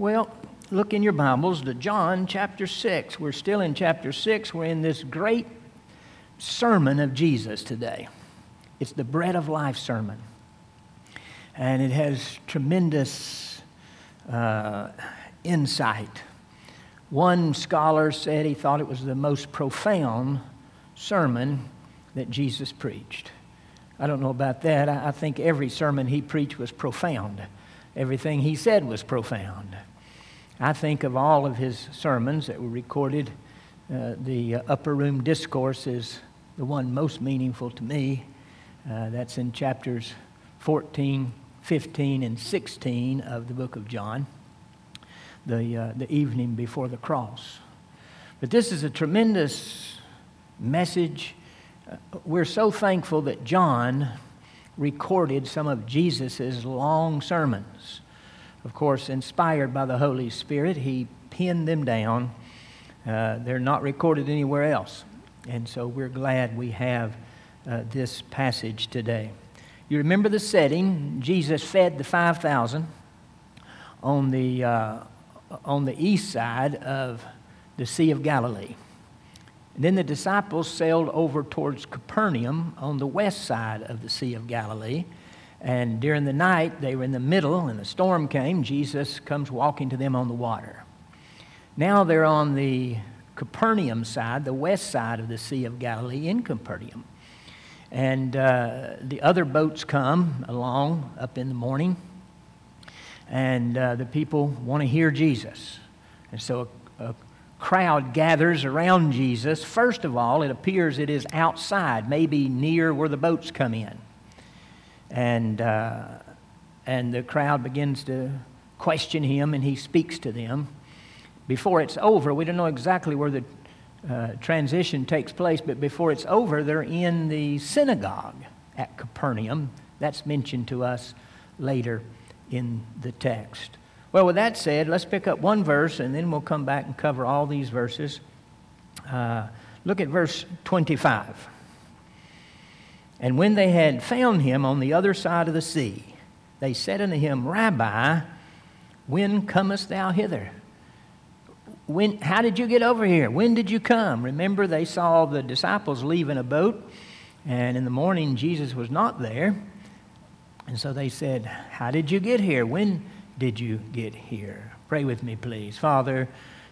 Well, look in your Bibles to John chapter 6. We're still in chapter 6. We're in this great sermon of Jesus today. It's the Bread of Life sermon. And it has tremendous uh, insight. One scholar said he thought it was the most profound sermon that Jesus preached. I don't know about that. I think every sermon he preached was profound. Everything he said was profound. I think of all of his sermons that were recorded, uh, the uh, upper room discourse is the one most meaningful to me. Uh, that's in chapters 14, 15, and 16 of the book of John, the, uh, the evening before the cross. But this is a tremendous message. Uh, we're so thankful that John recorded some of Jesus' long sermons. Of course, inspired by the Holy Spirit, he pinned them down. Uh, they're not recorded anywhere else. And so we're glad we have uh, this passage today. You remember the setting. Jesus fed the 5,000 on the, uh, on the east side of the Sea of Galilee. And then the disciples sailed over towards Capernaum on the west side of the Sea of Galilee. And during the night, they were in the middle, and a storm came. Jesus comes walking to them on the water. Now they're on the Capernaum side, the west side of the Sea of Galilee in Capernaum. And uh, the other boats come along up in the morning, and uh, the people want to hear Jesus. And so a, a crowd gathers around Jesus. First of all, it appears it is outside, maybe near where the boats come in and, uh, and the crowd begins to question him, and he speaks to them. Before it's over, we don't know exactly where the uh, transition takes place, but before it's over, they're in the synagogue at Capernaum. That's mentioned to us later in the text. Well, with that said, let's pick up one verse and then we'll come back and cover all these verses. Uh, look at verse 25. And when they had found him on the other side of the sea, they said unto him, Rabbi, when comest thou hither? When, how did you get over here? When did you come? Remember, they saw the disciples leave in a boat, and in the morning Jesus was not there. And so they said, How did you get here? When did you get here? Pray with me, please. Father,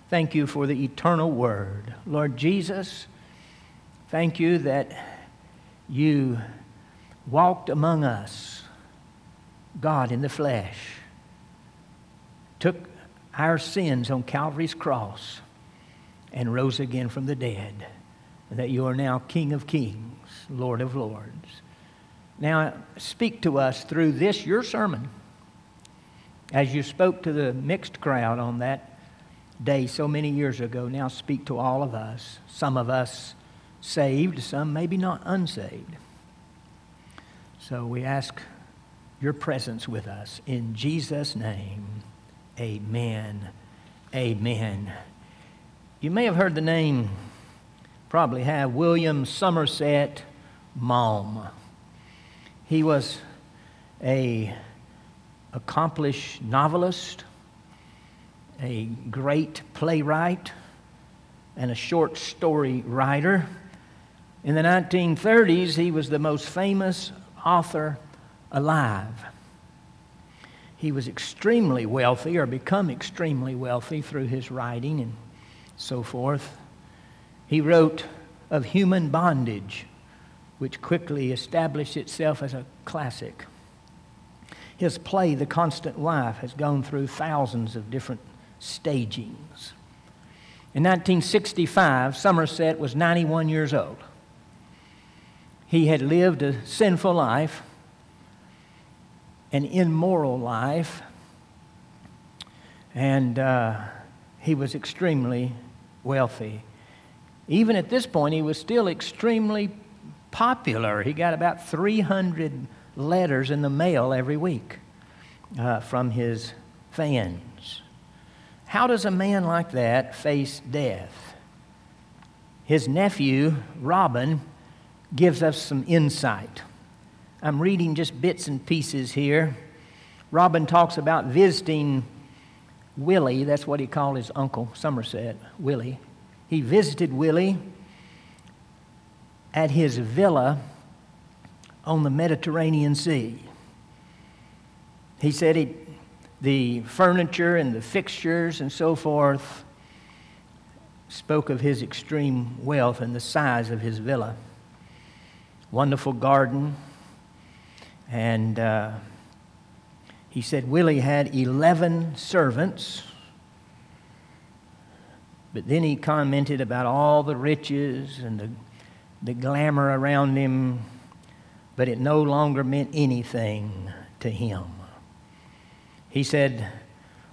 thank you for the eternal word. Lord Jesus, thank you that you walked among us, God in the flesh, took our sins on Calvary's cross, and rose again from the dead, and that you are now King of kings, Lord of lords. Now, speak to us through this, your sermon, as you spoke to the mixed crowd on that day so many years ago. Now, speak to all of us, some of us saved, some maybe not unsaved. So we ask your presence with us. In Jesus' name, amen. Amen. You may have heard the name, probably have, William Somerset Maugham. He was a accomplished novelist, a great playwright, and a short story writer. In the 1930s, he was the most famous author alive. He was extremely wealthy, or become extremely wealthy through his writing and so forth. He wrote of human bondage, which quickly established itself as a classic. His play, The Constant Wife, has gone through thousands of different stagings. In 1965, Somerset was 91 years old. He had lived a sinful life, an immoral life, and uh, he was extremely wealthy. Even at this point, he was still extremely popular. He got about 300 letters in the mail every week uh, from his fans. How does a man like that face death? His nephew, Robin, gives us some insight. I'm reading just bits and pieces here. Robin talks about visiting Willie, that's what he called his uncle, Somerset, Willie. He visited Willie at his villa on the Mediterranean Sea. He said he, the furniture and the fixtures and so forth spoke of his extreme wealth and the size of his villa. Wonderful garden. And uh, he said Willie had 11 servants. But then he commented about all the riches and the, the glamour around him, but it no longer meant anything to him. He said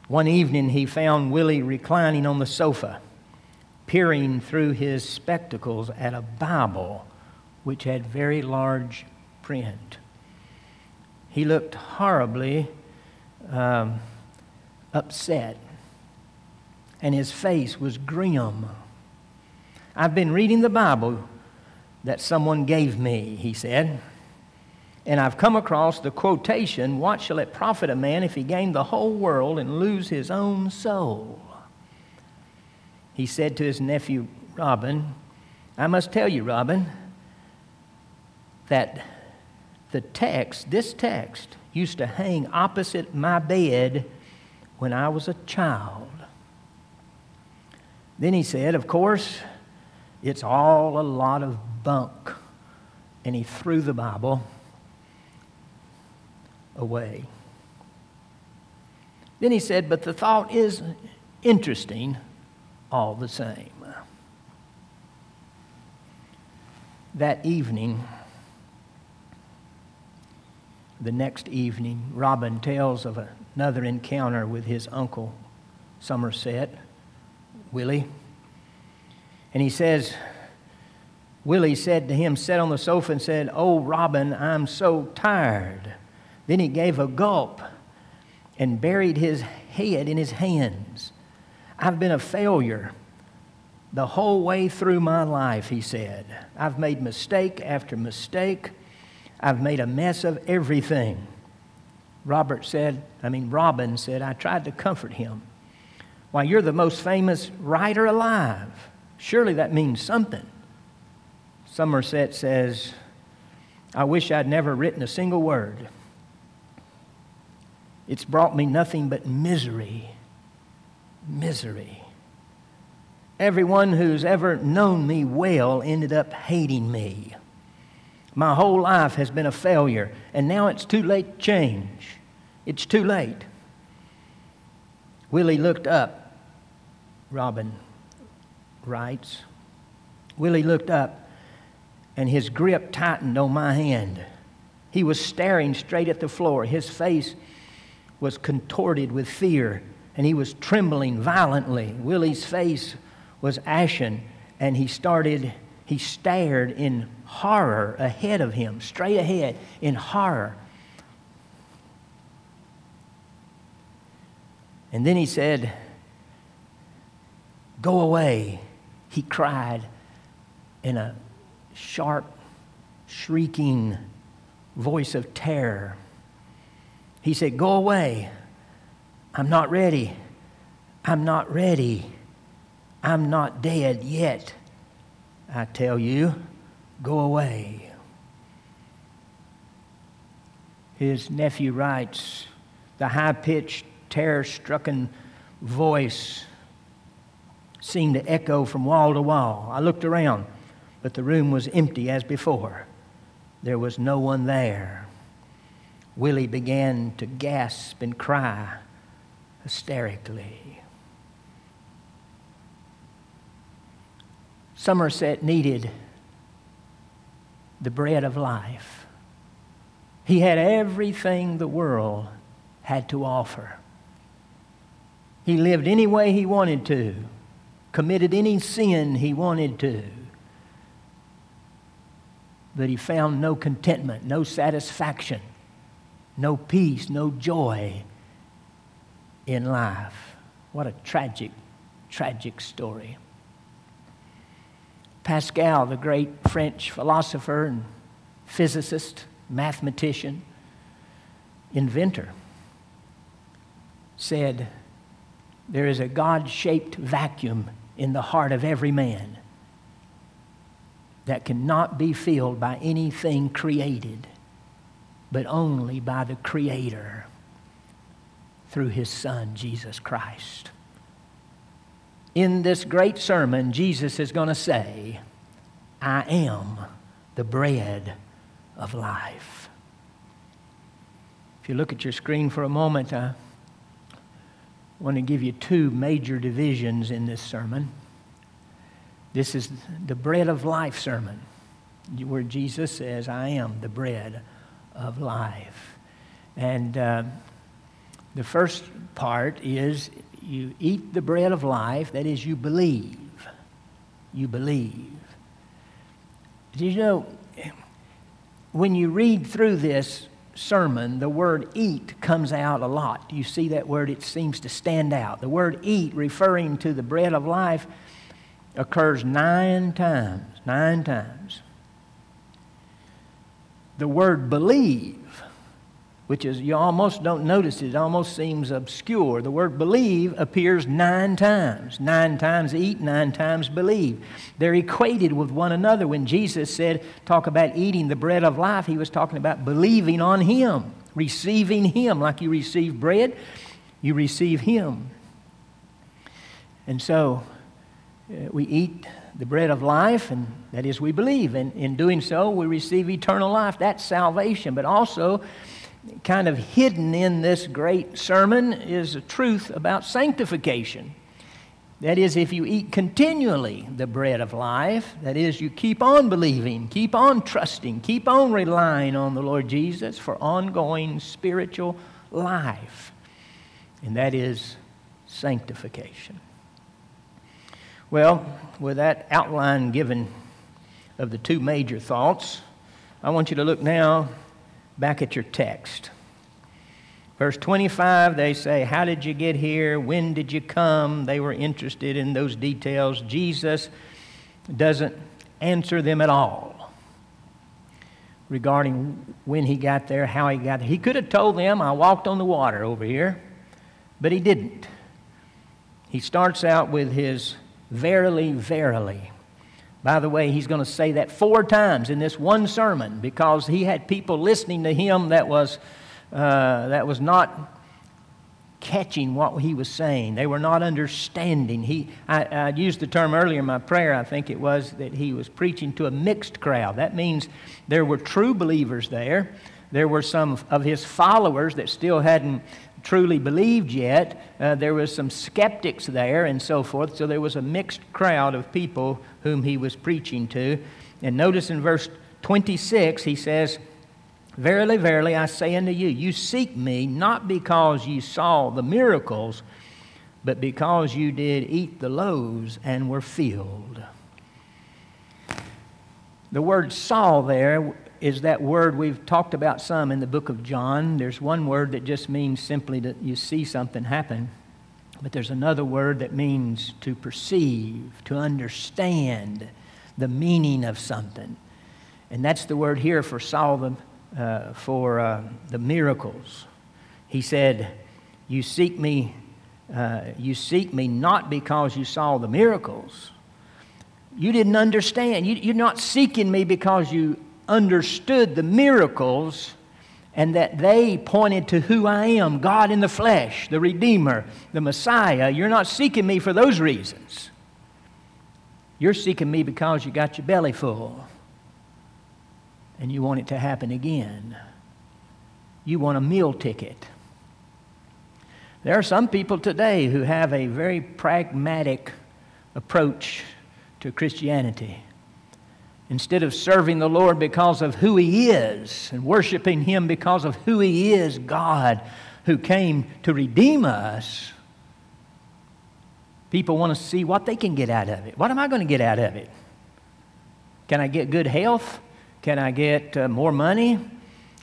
one evening he found Willie reclining on the sofa, peering through his spectacles at a Bible which had very large print. He looked horribly um, upset, and his face was grim. I've been reading the Bible that someone gave me, he said, and I've come across the quotation What shall it profit a man if he gain the whole world and lose his own soul? He said to his nephew, Robin, I must tell you, Robin, that the text, this text, used to hang opposite my bed when I was a child. Then he said, Of course, it's all a lot of bunk. And he threw the Bible away. Then he said, But the thought is interesting all the same. That evening, the next evening, Robin tells of another encounter with his uncle, Somerset, Willie. And he says, Willie said to him, sat on the sofa and said, Oh, Robin, I'm so tired. Then he gave a gulp and buried his head in his hands. I've been a failure the whole way through my life, he said. I've made mistake after mistake. I've made a mess of everything. Robert said, I mean, Robin said, I tried to comfort him. Why, you're the most famous writer alive. Surely that means something. Somerset says, I wish I'd never written a single word. It's brought me nothing but misery. Misery. Everyone who's ever known me well ended up hating me. My whole life has been a failure, and now it's too late to change. It's too late. Willie looked up, Robin writes. Willie looked up, and his grip tightened on my hand. He was staring straight at the floor. His face was contorted with fear, and he was trembling violently. Willie's face was ashen, and he started he stared in horror ahead of him, straight ahead, in horror. And then he said, Go away, he cried in a sharp, shrieking voice of terror. He said, Go away. I'm not ready. I'm not ready. I'm not dead yet. I tell you, go away. His nephew writes, the high pitched, terror stricken voice seemed to echo from wall to wall. I looked around, but the room was empty as before. There was no one there. Willie began to gasp and cry hysterically. Somerset needed the bread of life. He had everything the world had to offer. He lived any way he wanted to, committed any sin he wanted to. But he found no contentment, no satisfaction, no peace, no joy in life. What a tragic, tragic story. Pascal, the great French philosopher and physicist, mathematician, inventor, said, there is a God shaped vacuum in the heart of every man that cannot be filled by anything created, but only by the Creator through His Son, Jesus Christ. In this great sermon, Jesus is going to say, I am the bread of life. If you look at your screen for a moment, I want to give you two major divisions in this sermon. This is the bread of life sermon, where Jesus says, I am the bread of life. And uh, the first part is you eat the bread of life, that is, you believe. You believe. Did you know, when you read through this sermon, the word eat comes out a lot. You see that word, it seems to stand out. The word eat, referring to the bread of life, occurs nine times. Nine times. The word believe, which is, you almost don't notice it, it almost seems obscure. The word believe appears nine times. Nine times eat, nine times believe. They're equated with one another. When Jesus said, talk about eating the bread of life, he was talking about believing on Him, receiving Him. Like you receive bread, you receive Him. And so, uh, we eat the bread of life, and that is, we believe. And in doing so, we receive eternal life. That's salvation. But also, kind of hidden in this great sermon is a truth about sanctification. That is, if you eat continually the bread of life, that is, you keep on believing, keep on trusting, keep on relying on the Lord Jesus for ongoing spiritual life. And that is sanctification. Well, with that outline given of the two major thoughts, I want you to look now back at your text. Verse 25, they say, How did you get here? When did you come? They were interested in those details. Jesus doesn't answer them at all regarding when he got there, how he got there. He could have told them, I walked on the water over here, but he didn't. He starts out with his Verily, verily. By the way, he's going to say that four times in this one sermon because he had people listening to him that was, uh, that was not catching what he was saying. They were not understanding. He, I, I, used the term earlier in my prayer, I think it was, that he was preaching to a mixed crowd. That means there were true believers there. There were some of his followers that still hadn't truly believed yet. Uh, there was some skeptics there and so forth. So there was a mixed crowd of people whom he was preaching to. And notice in verse 26, he says, Verily, verily, I say unto you, you seek me not because you saw the miracles, but because you did eat the loaves and were filled. The word saw there is that word we've talked about some in the book of John. There's one word that just means simply that you see something happen, but there's another word that means to perceive, to understand the meaning of something. And that's the word here for saw the, uh, for uh, the miracles. He said, You seek me. Uh, you seek me not because you saw the miracles. You didn't understand. You, you're not seeking me because you understood the miracles and that they pointed to who I am God in the flesh, the Redeemer, the Messiah. You're not seeking me for those reasons. You're seeking me because you got your belly full and you want it to happen again. You want a meal ticket. There are some people today who have a very pragmatic approach to Christianity. Instead of serving the Lord because of who He is and worshiping Him because of who He is, God, who came to redeem us, people want to see what they can get out of it. What am I going to get out of it? Can I get good health? Can I get uh, more money?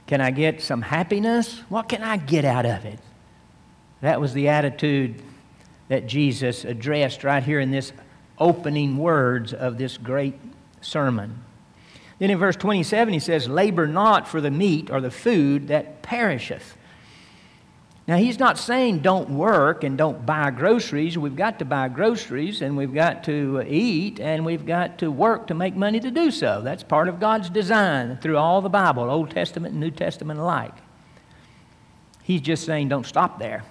Can I get some happiness? What can I get out of it? That was the attitude that Jesus addressed right here in this opening words of this great sermon. Then in verse 27, he says, Labor not for the meat or the food that perisheth. Now, he's not saying don't work and don't buy groceries. We've got to buy groceries and we've got to eat and we've got to work to make money to do so. That's part of God's design through all the Bible, Old Testament and New Testament alike. He's just saying don't stop there.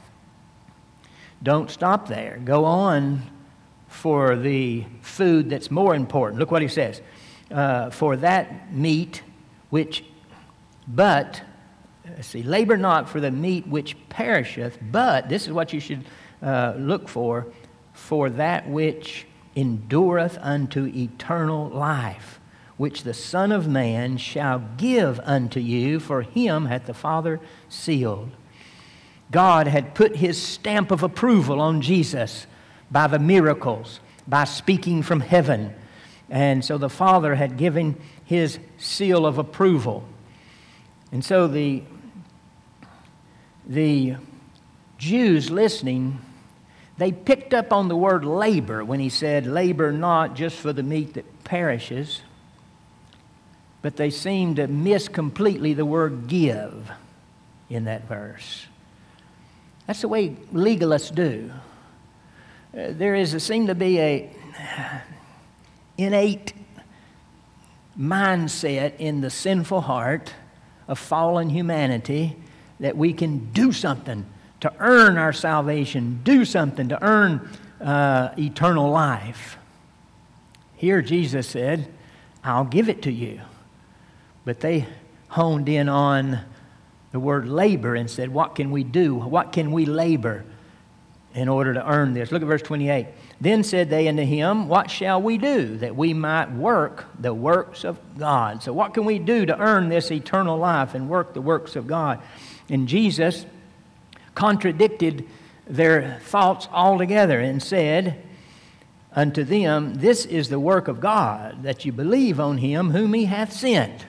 Don't stop there. Go on for the food that's more important. Look what he says. Uh, for that meat which, but see, labor not for the meat which perisheth, but this is what you should uh, look for for that which endureth unto eternal life, which the Son of Man shall give unto you, for him hath the Father sealed. God had put his stamp of approval on Jesus by the miracles, by speaking from heaven. And so the Father had given his seal of approval. And so the the Jews listening, they picked up on the word labor when he said, Labor not just for the meat that perishes, but they seemed to miss completely the word give in that verse. That's the way legalists do. Uh, there is a, seem to be a innate mindset in the sinful heart of fallen humanity that we can do something to earn our salvation, do something to earn uh, eternal life. Here, Jesus said, I'll give it to you. But they honed in on the word labor and said, What can we do? What can we labor in order to earn this? Look at verse 28. Then said they unto him, What shall we do that we might work the works of God? So, what can we do to earn this eternal life and work the works of God? And Jesus contradicted their thoughts altogether and said unto them, This is the work of God, that you believe on him whom he hath sent.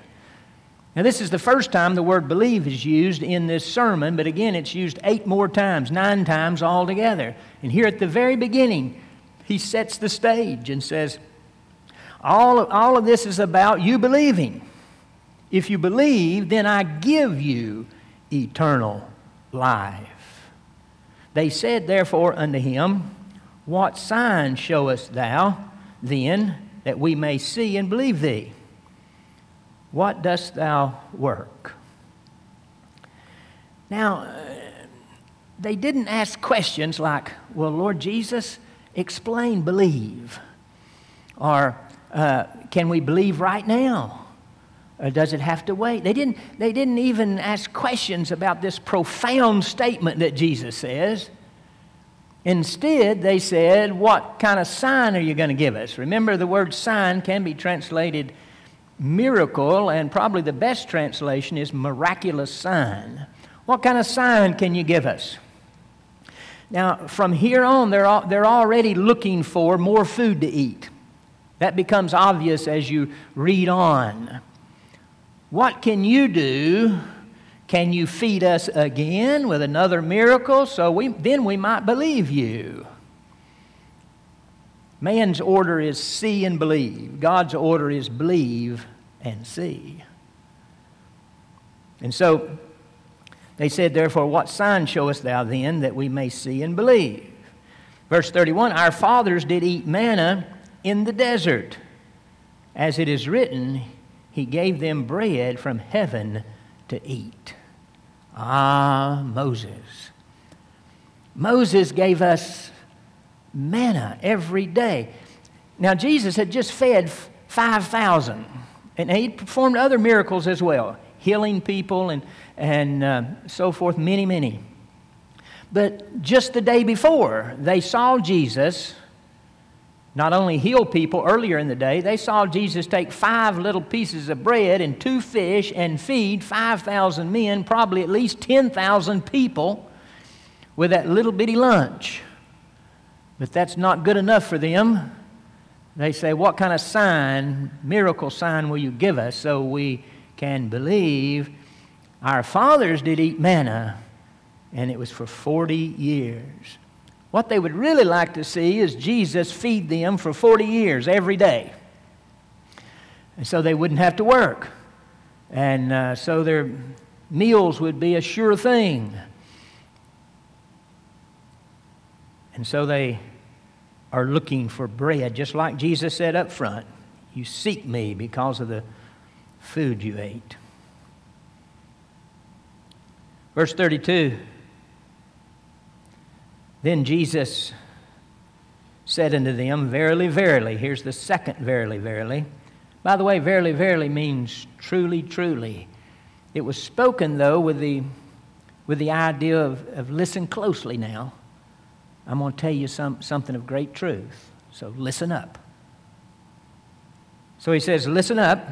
Now, this is the first time the word believe is used in this sermon, but again, it's used eight more times, nine times altogether. And here at the very beginning, he sets the stage and says, All of, all of this is about you believing. If you believe, then I give you eternal life. They said, therefore, unto him, What sign showest thou then that we may see and believe thee? What dost thou work? Now, they didn't ask questions like, Well, Lord Jesus, explain believe. Or, uh, Can we believe right now? Or does it have to wait? They didn't, they didn't even ask questions about this profound statement that Jesus says. Instead, they said, What kind of sign are you going to give us? Remember, the word sign can be translated miracle, and probably the best translation is miraculous sign. What kind of sign can you give us? Now, from here on, they're, they're already looking for more food to eat. That becomes obvious as you read on. What can you do? Can you feed us again with another miracle? So we, then we might believe you. Man's order is see and believe. God's order is believe and see. And so they said, Therefore, what sign showest thou then that we may see and believe? Verse 31 Our fathers did eat manna in the desert, as it is written, he gave them bread from heaven to eat. Ah, Moses. Moses gave us manna every day. Now, Jesus had just fed 5,000, and he performed other miracles as well, healing people and, and uh, so forth, many, many. But just the day before, they saw Jesus not only heal people earlier in the day, they saw Jesus take five little pieces of bread and two fish and feed 5,000 men, probably at least 10,000 people, with that little bitty lunch. But that's not good enough for them. They say, What kind of sign, miracle sign, will you give us so we can believe? Our fathers did eat manna, and it was for 40 years. What they would really like to see is Jesus feed them for 40 years every day. And so they wouldn't have to work. And uh, so their meals would be a sure thing. And so they are looking for bread, just like Jesus said up front You seek me because of the food you ate. Verse 32 Then Jesus said unto them, Verily, verily. Here's the second verily, verily. By the way, verily, verily means truly, truly. It was spoken, though, with the, with the idea of, of listen closely now. I'm going to tell you some, something of great truth. So listen up. So he says, Listen up.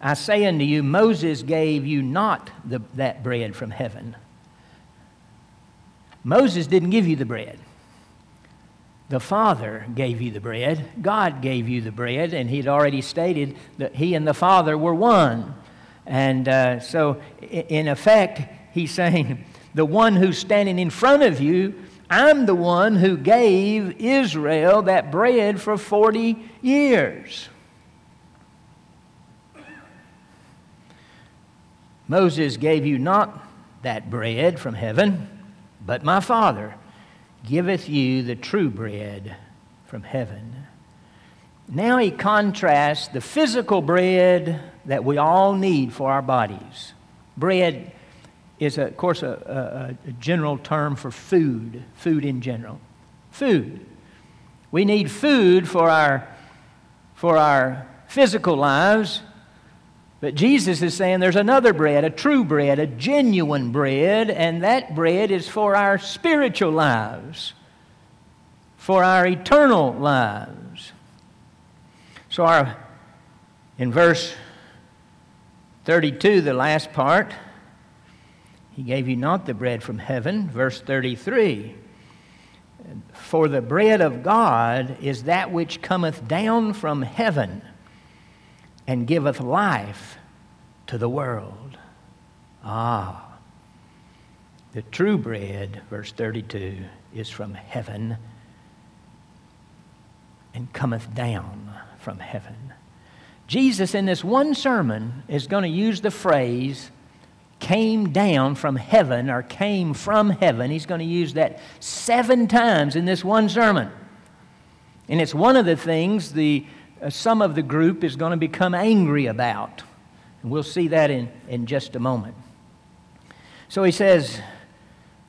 I say unto you, Moses gave you not the, that bread from heaven. Moses didn't give you the bread. The Father gave you the bread. God gave you the bread, and He had already stated that He and the Father were one. And uh, so, in effect, He's saying, The one who's standing in front of you, I'm the one who gave Israel that bread for 40 years. Moses gave you not that bread from heaven, but my Father giveth you the true bread from heaven. Now he contrasts the physical bread that we all need for our bodies. Bread is, of course, a, a, a general term for food, food in general. Food. We need food for our, for our physical lives, but Jesus is saying there's another bread, a true bread, a genuine bread, and that bread is for our spiritual lives, for our eternal lives. So, our, in verse 32, the last part, he gave you not the bread from heaven. Verse 33 For the bread of God is that which cometh down from heaven and giveth life to the world. Ah, the true bread, verse 32, is from heaven and cometh down from heaven. Jesus, in this one sermon, is going to use the phrase came down from heaven or came from heaven. He's going to use that seven times in this one sermon. And it's one of the things the uh, some of the group is going to become angry about. And we'll see that in, in just a moment. So he says,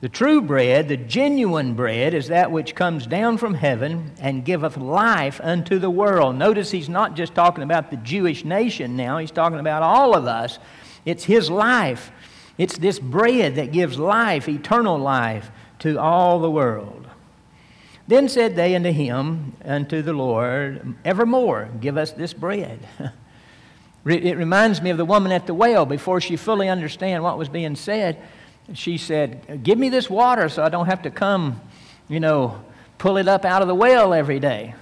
The true bread, the genuine bread, is that which comes down from heaven and giveth life unto the world. Notice he's not just talking about the Jewish nation now, he's talking about all of us. It's his life. It's this bread that gives life, eternal life, to all the world. Then said they unto him, unto the Lord, Evermore give us this bread. it reminds me of the woman at the well before she fully understand what was being said. She said, Give me this water so I don't have to come, you know, pull it up out of the well every day.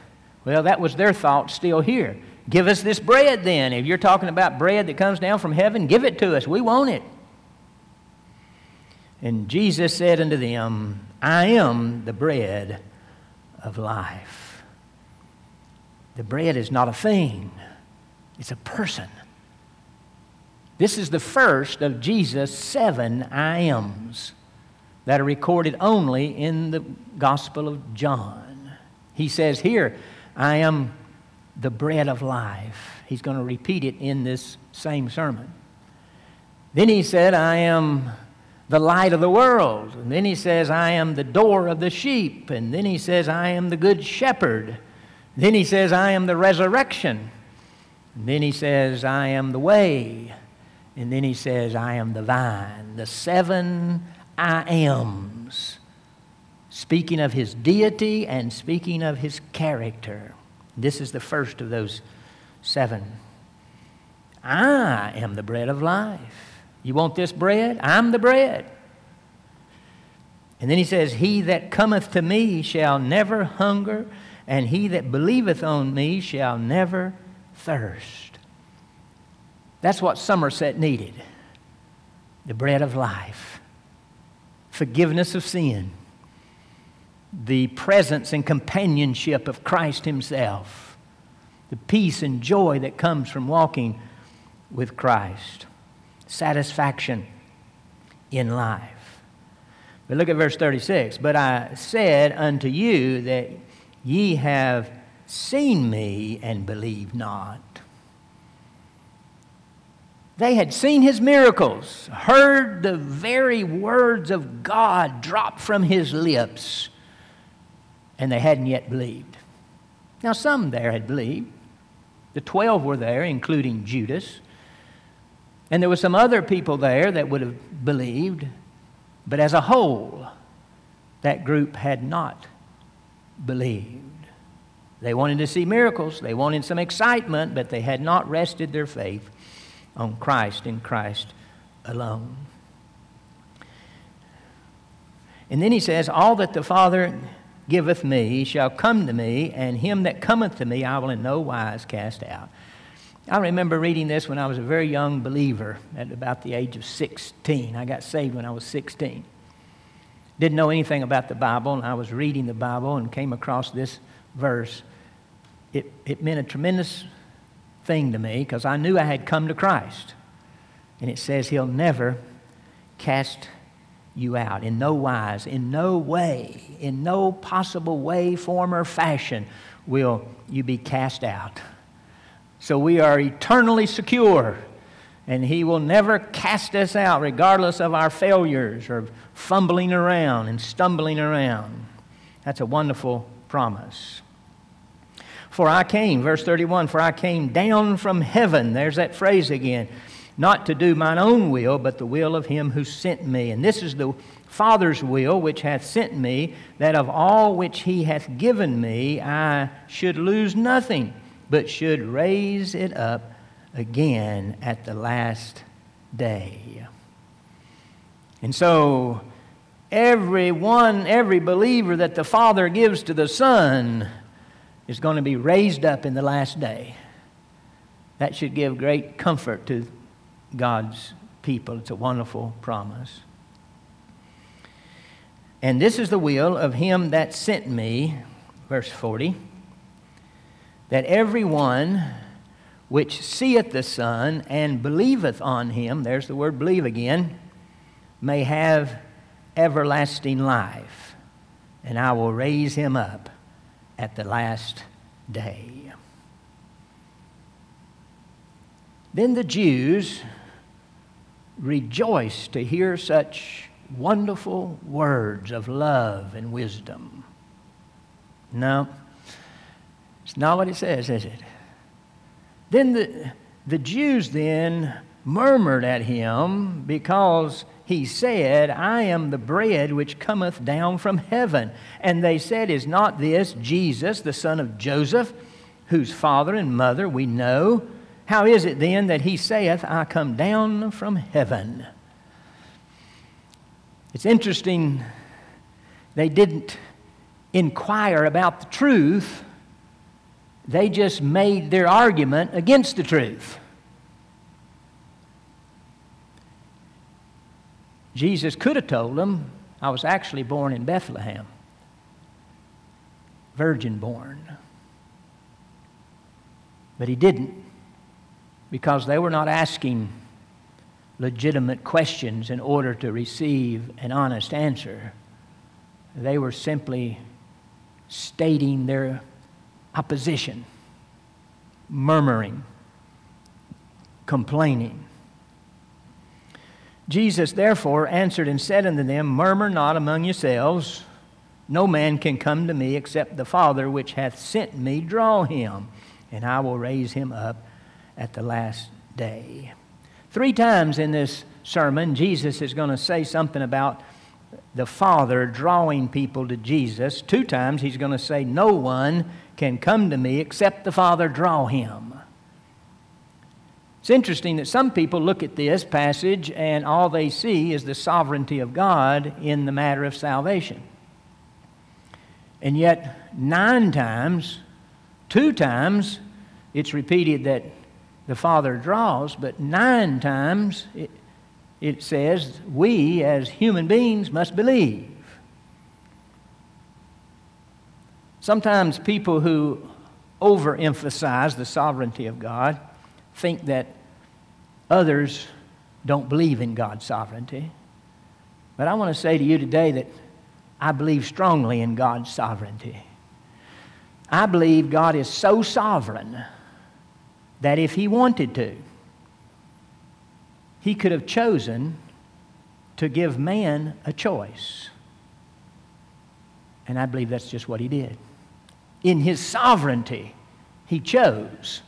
Well, that was their thought still here. Give us this bread then. If you're talking about bread that comes down from heaven, give it to us. We want it. And Jesus said unto them, I am the bread of life. The bread is not a thing, it's a person. This is the first of Jesus' seven I ams that are recorded only in the Gospel of John. He says here, I am the bread of life. He's going to repeat it in this same sermon. Then he said, I am the light of the world. And then he says, I am the door of the sheep. And then he says, I am the good shepherd. Then he says, I am the resurrection. And then he says, I am the way. And then he says, I am the vine. The seven I ams. Speaking of his deity and speaking of his character. This is the first of those seven. I am the bread of life. You want this bread? I'm the bread. And then he says, He that cometh to me shall never hunger, and he that believeth on me shall never thirst. That's what Somerset needed the bread of life, forgiveness of sin, the presence and companionship of Christ Himself, the peace and joy that comes from walking with Christ satisfaction in life. But look at verse 36. But I said unto you that ye have seen me and believe not. They had seen his miracles, heard the very words of God drop from his lips, and they hadn't yet believed. Now, some there had believed. The twelve were there, including Judas. And there were some other people there that would have believed, but as a whole, that group had not believed. They wanted to see miracles, they wanted some excitement, but they had not rested their faith on Christ and Christ alone. And then he says, All that the Father giveth me shall come to me, and him that cometh to me I will in no wise cast out. I remember reading this when I was a very young believer at about the age of 16. I got saved when I was 16. Didn't know anything about the Bible, and I was reading the Bible and came across this verse. It, it meant a tremendous thing to me because I knew I had come to Christ. And it says, He'll never cast you out in no wise, in no way, in no possible way, form, or fashion will you be cast out. So we are eternally secure, and He will never cast us out, regardless of our failures or fumbling around and stumbling around. That's a wonderful promise. For I came, verse 31, for I came down from heaven. There's that phrase again. Not to do mine own will, but the will of him who sent me. And this is the Father's will which hath sent me, that of all which he hath given me I should lose nothing, but should raise it up again at the last day. And so, every one, every believer that the Father gives to the Son is going to be raised up in the last day. That should give great comfort to God's people. It's a wonderful promise. And this is the will of him that sent me, verse 40, that every one which seeth the Son and believeth on him, there's the word believe again, may have everlasting life, and I will raise him up at the last day. Then the Jews rejoiced to hear such wonderful words of love and wisdom. No, it's not what it says, is it? Then the, the Jews then murmured at him because he said, I am the bread which cometh down from heaven. And they said, Is not this Jesus, the son of Joseph, whose father and mother we know? How is it then that he saith, I come down from heaven? It's interesting, they didn't inquire about the truth, they just made their argument against the truth. Jesus could have told them, I was actually born in Bethlehem, virgin born. But he didn't because they were not asking legitimate questions in order to receive an honest answer. They were simply stating their opposition, murmuring, complaining. Jesus therefore answered and said unto them, Murmur not among yourselves. No man can come to me except the Father which hath sent me draw him, and I will raise him up at the last day. Three times in this sermon, Jesus is going to say something about the Father drawing people to Jesus. Two times he's going to say, No one can come to me except the Father draw him. It's interesting that some people look at this passage and all they see is the sovereignty of God in the matter of salvation. And yet, nine times, two times, it's repeated that the Father draws, but nine times it, it says we as human beings must believe. Sometimes people who overemphasize the sovereignty of God think that others don't believe in God's sovereignty. But I want to say to you today that I believe strongly in God's sovereignty. I believe God is so sovereign that if He wanted to, He could have chosen to give man a choice. And I believe that's just what He did. In His sovereignty, He chose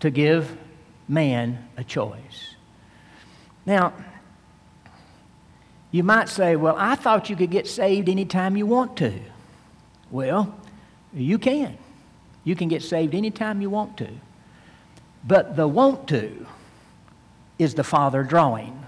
to give man a choice. Now, you might say, Well, I thought you could get saved anytime you want to. Well, you can. You can get saved anytime you want to. But the want to is the Father drawing.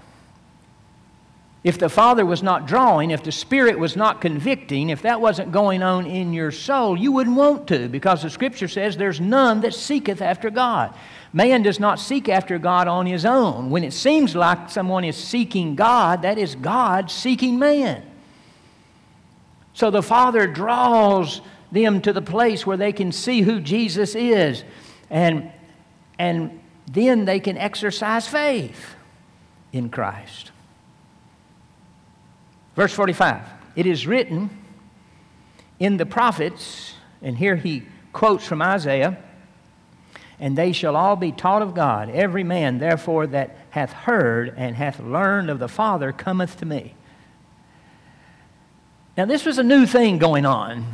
If the Father was not drawing, if the Spirit was not convicting, if that wasn't going on in your soul, you wouldn't want to because the Scripture says there's none that seeketh after God. Man does not seek after God on his own. When it seems like someone is seeking God, that is God seeking man. So the Father draws them to the place where they can see who Jesus is. And, and then they can exercise faith in Christ. Verse 45 It is written in the prophets, and here he quotes from Isaiah, and they shall all be taught of God. Every man, therefore, that hath heard and hath learned of the Father cometh to me. Now, this was a new thing going on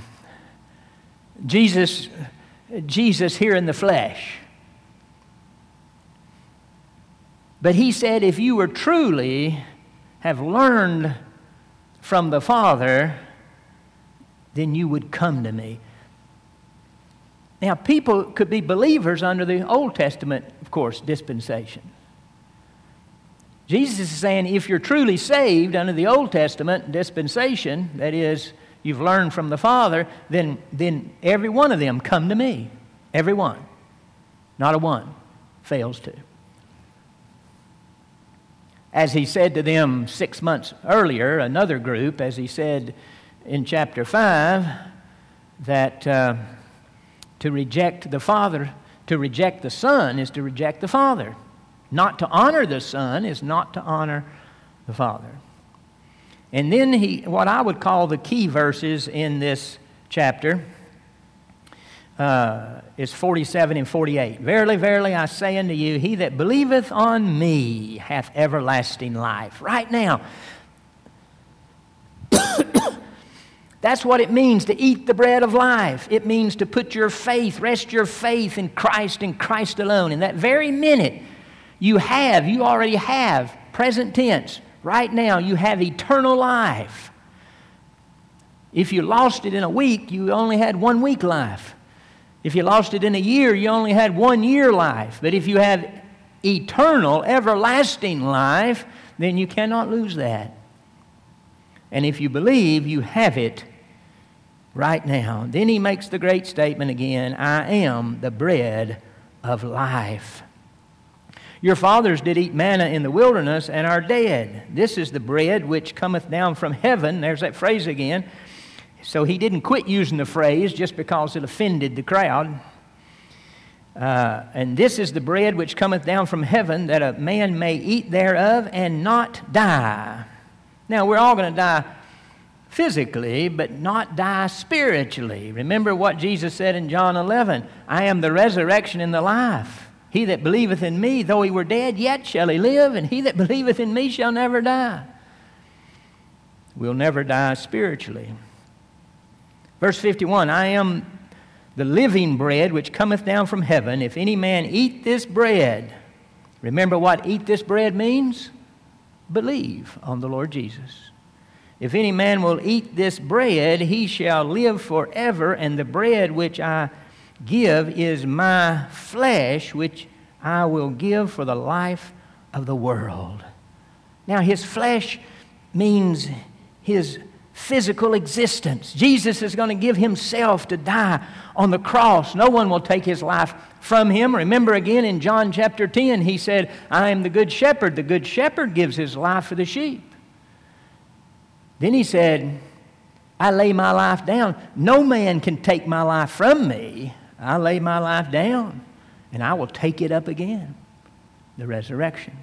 Jesus, Jesus here in the flesh. But he said, if you were truly have learned from the Father, then you would come to me. Now, people could be believers under the Old Testament, of course, dispensation. Jesus is saying if you're truly saved under the Old Testament dispensation, that is, you've learned from the Father, then, then every one of them come to me. Every one. Not a one fails to. As he said to them six months earlier, another group, as he said in chapter 5, that uh, to reject the Father, to reject the Son is to reject the Father. Not to honor the Son is not to honor the Father. And then he, what I would call the key verses in this chapter uh, is 47 and 48. Verily, verily, I say unto you, he that believeth on me hath everlasting life. Right now, that's what it means to eat the bread of life. It means to put your faith, rest your faith in Christ and Christ alone. In that very minute, you have, you already have, present tense, Right now, you have eternal life. If you lost it in a week, you only had one week life. If you lost it in a year, you only had one year life. But if you have eternal, everlasting life, then you cannot lose that. And if you believe, you have it right now. Then he makes the great statement again I am the bread of life. Your fathers did eat manna in the wilderness and are dead. This is the bread which cometh down from heaven. There's that phrase again. So he didn't quit using the phrase just because it offended the crowd. Uh, and this is the bread which cometh down from heaven, that a man may eat thereof and not die. Now, we're all going to die physically, but not die spiritually. Remember what Jesus said in John 11 I am the resurrection and the life. He that believeth in me, though he were dead, yet shall he live, and he that believeth in me shall never die. We'll never die spiritually. Verse 51 I am the living bread which cometh down from heaven. If any man eat this bread, remember what eat this bread means? Believe on the Lord Jesus. If any man will eat this bread, he shall live forever, and the bread which I give is my flesh, which I will give for the life of the world. Now, his flesh means his physical existence. Jesus is going to give himself to die on the cross. No one will take his life from him. Remember again in John chapter 10, he said, I am the good shepherd. The good shepherd gives his life for the sheep. Then he said, I lay my life down. No man can take my life from me. I lay my life down and I will take it up again. The resurrection.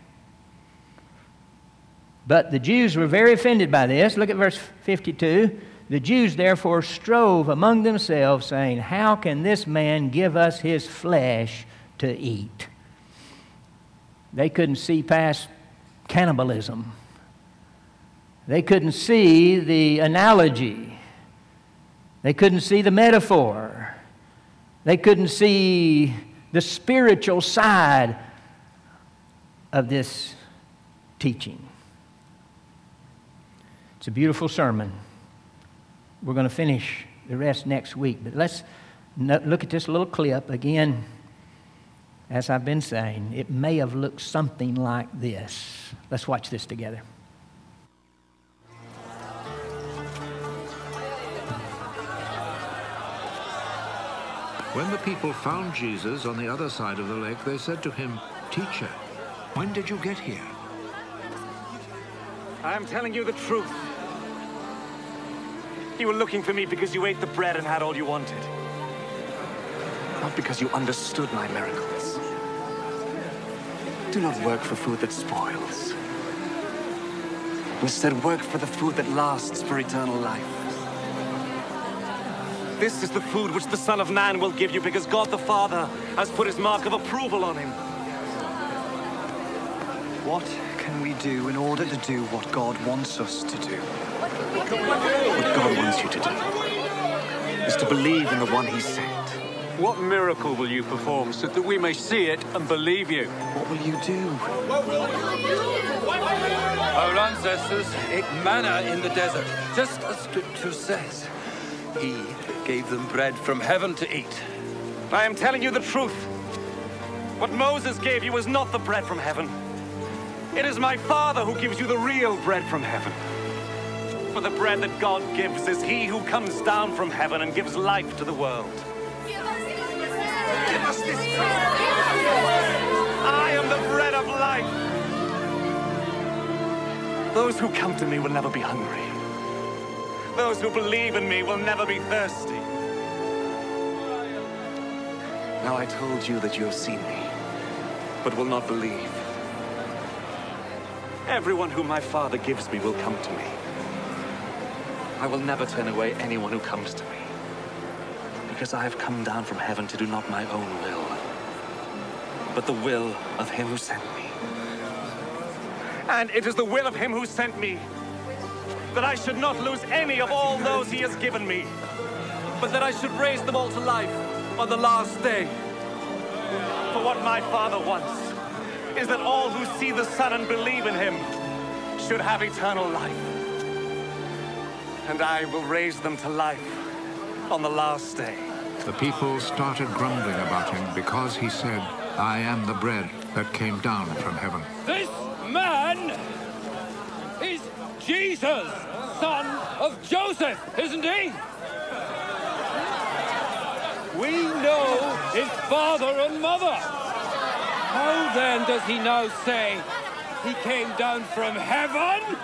But the Jews were very offended by this. Look at verse 52. The Jews therefore strove among themselves, saying, How can this man give us his flesh to eat? They couldn't see past cannibalism. They couldn't see the analogy. They couldn't see the metaphor. They couldn't see the spiritual side of this teaching. It's a beautiful sermon. We're going to finish the rest next week, but let's look at this little clip again. As I've been saying, it may have looked something like this. Let's watch this together. When the people found Jesus on the other side of the lake, they said to him, Teacher, when did you get here? I am telling you the truth. You were looking for me because you ate the bread and had all you wanted. Not because you understood my miracles. Do not work for food that spoils. Instead, work for the food that lasts for eternal life. This is the food which the Son of Man will give you because God the Father has put his mark of approval on him. What can we do in order to do what God wants us to do? What God wants you to do is to believe in the one he sent. What miracle will you perform so that we may see it and believe you? What will you do? Our ancestors ate manna in the desert, just as Scripture says. He gave them bread from heaven to eat. I am telling you the truth. What Moses gave you was not the bread from heaven. It is my Father who gives you the real bread from heaven. For the bread that God gives is he who comes down from heaven and gives life to the world. Give us this bread. I am the bread of life. Those who come to me will never be hungry. Those who believe in me will never be thirsty. Now I told you that you have seen me, but will not believe. Everyone whom my Father gives me will come to me. I will never turn away anyone who comes to me. Because I have come down from heaven to do not my own will, but the will of him who sent me. And it is the will of him who sent me that I should not lose any of all those he has given me, but that I should raise them all to life on the last day. For what my Father wants is that all who see the Son and believe in him should have eternal life. And I will raise them to life on the last day. The people started grumbling about him because he said, I am the bread that came down from heaven. This man is Jesus, son of Joseph, isn't he? We know his father and mother. How then does he now say he came down from heaven?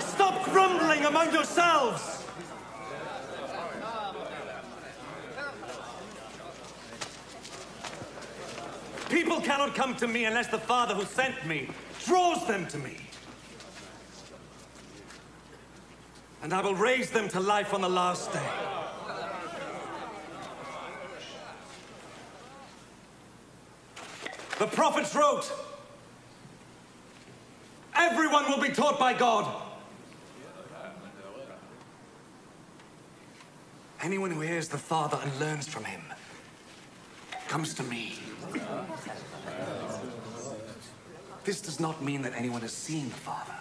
Stop grumbling among yourselves! People cannot come to me unless the Father who sent me draws them to me. And I will raise them to life on the last day. The prophets wrote, Everyone will be taught by God. Anyone who hears the Father and learns from him comes to me. This does not mean that anyone has seen the Father.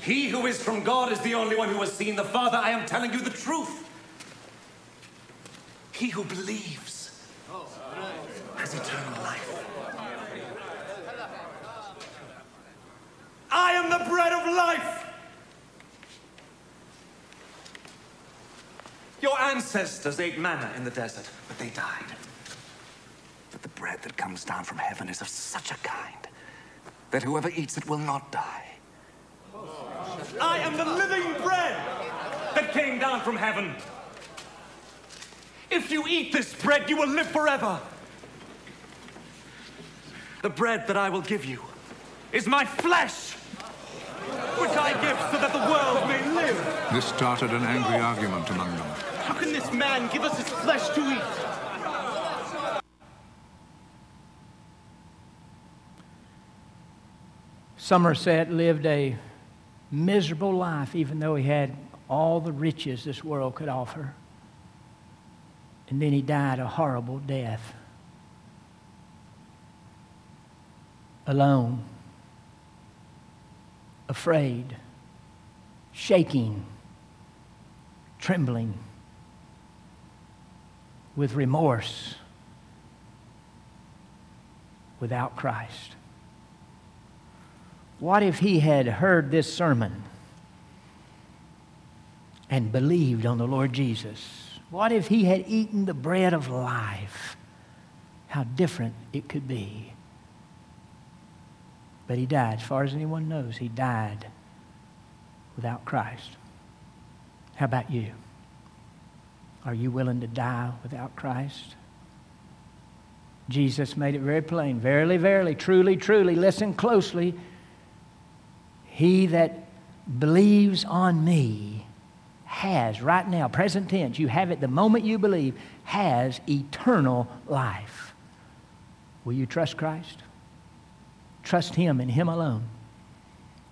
He who is from God is the only one who has seen the Father. I am telling you the truth. He who believes has eternal life. I am the bread of life. Your ancestors ate manna in the desert, but they died. But the bread that comes down from heaven is of such a kind that whoever eats it will not die. I am the living bread that came down from heaven. If you eat this bread, you will live forever. The bread that I will give you is my flesh, which I give so that the world may live. This started an angry argument among them. How can this man give us his flesh to eat? Somerset lived a miserable life, even though he had all the riches this world could offer. And then he died a horrible death. Alone, afraid, shaking, trembling, with remorse, without Christ. What if he had heard this sermon and believed on the Lord Jesus? What if he had eaten the bread of life? How different it could be. But he died. As far as anyone knows, he died without Christ. How about you? Are you willing to die without Christ? Jesus made it very plain. Verily, verily, truly, truly, listen closely. He that believes on me has, right now, present tense, you have it the moment you believe, has eternal life. Will you trust Christ? Trust Him and Him alone.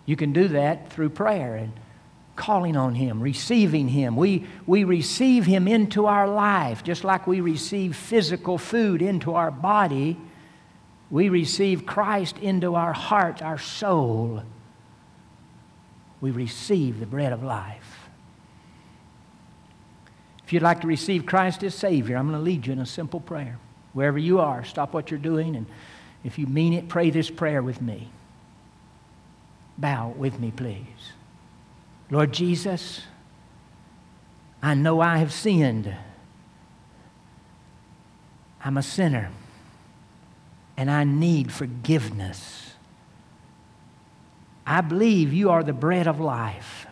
You can do that through prayer and calling on Him, receiving Him. We, we receive Him into our life, just like we receive physical food into our body. We receive Christ into our heart, our soul. We receive the bread of life. If you'd like to receive Christ as Savior, I'm going to lead you in a simple prayer. Wherever you are, stop what you're doing, and if you mean it, pray this prayer with me. Bow with me, please. Lord Jesus, I know I have sinned. I'm a sinner, and I need forgiveness. I believe you are the bread of life,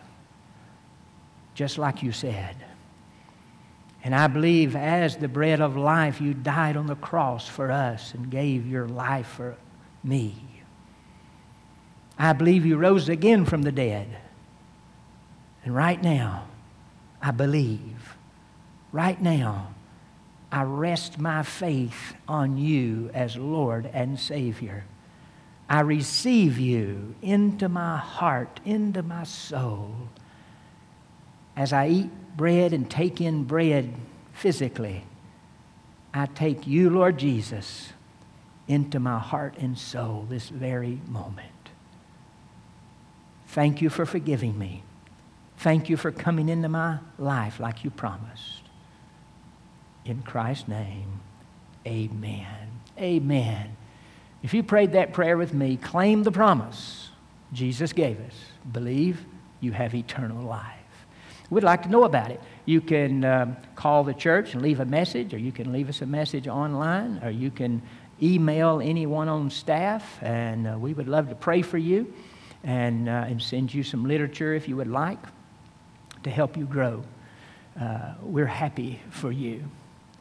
just like you said. And I believe as the bread of life, you died on the cross for us and gave your life for me. I believe you rose again from the dead. And right now, I believe. Right now, I rest my faith on you as Lord and Savior. I receive you into my heart, into my soul. As I eat bread and take in bread physically, I take you, Lord Jesus, into my heart and soul this very moment. Thank you for forgiving me. Thank you for coming into my life like you promised. In Christ's name, amen. Amen. If you prayed that prayer with me, claim the promise Jesus gave us. Believe you have eternal life. We'd like to know about it. You can um, call the church and leave a message, or you can leave us a message online, or you can email anyone on staff, and uh, we would love to pray for you and, uh, and send you some literature if you would like to help you grow. Uh, we're happy for you.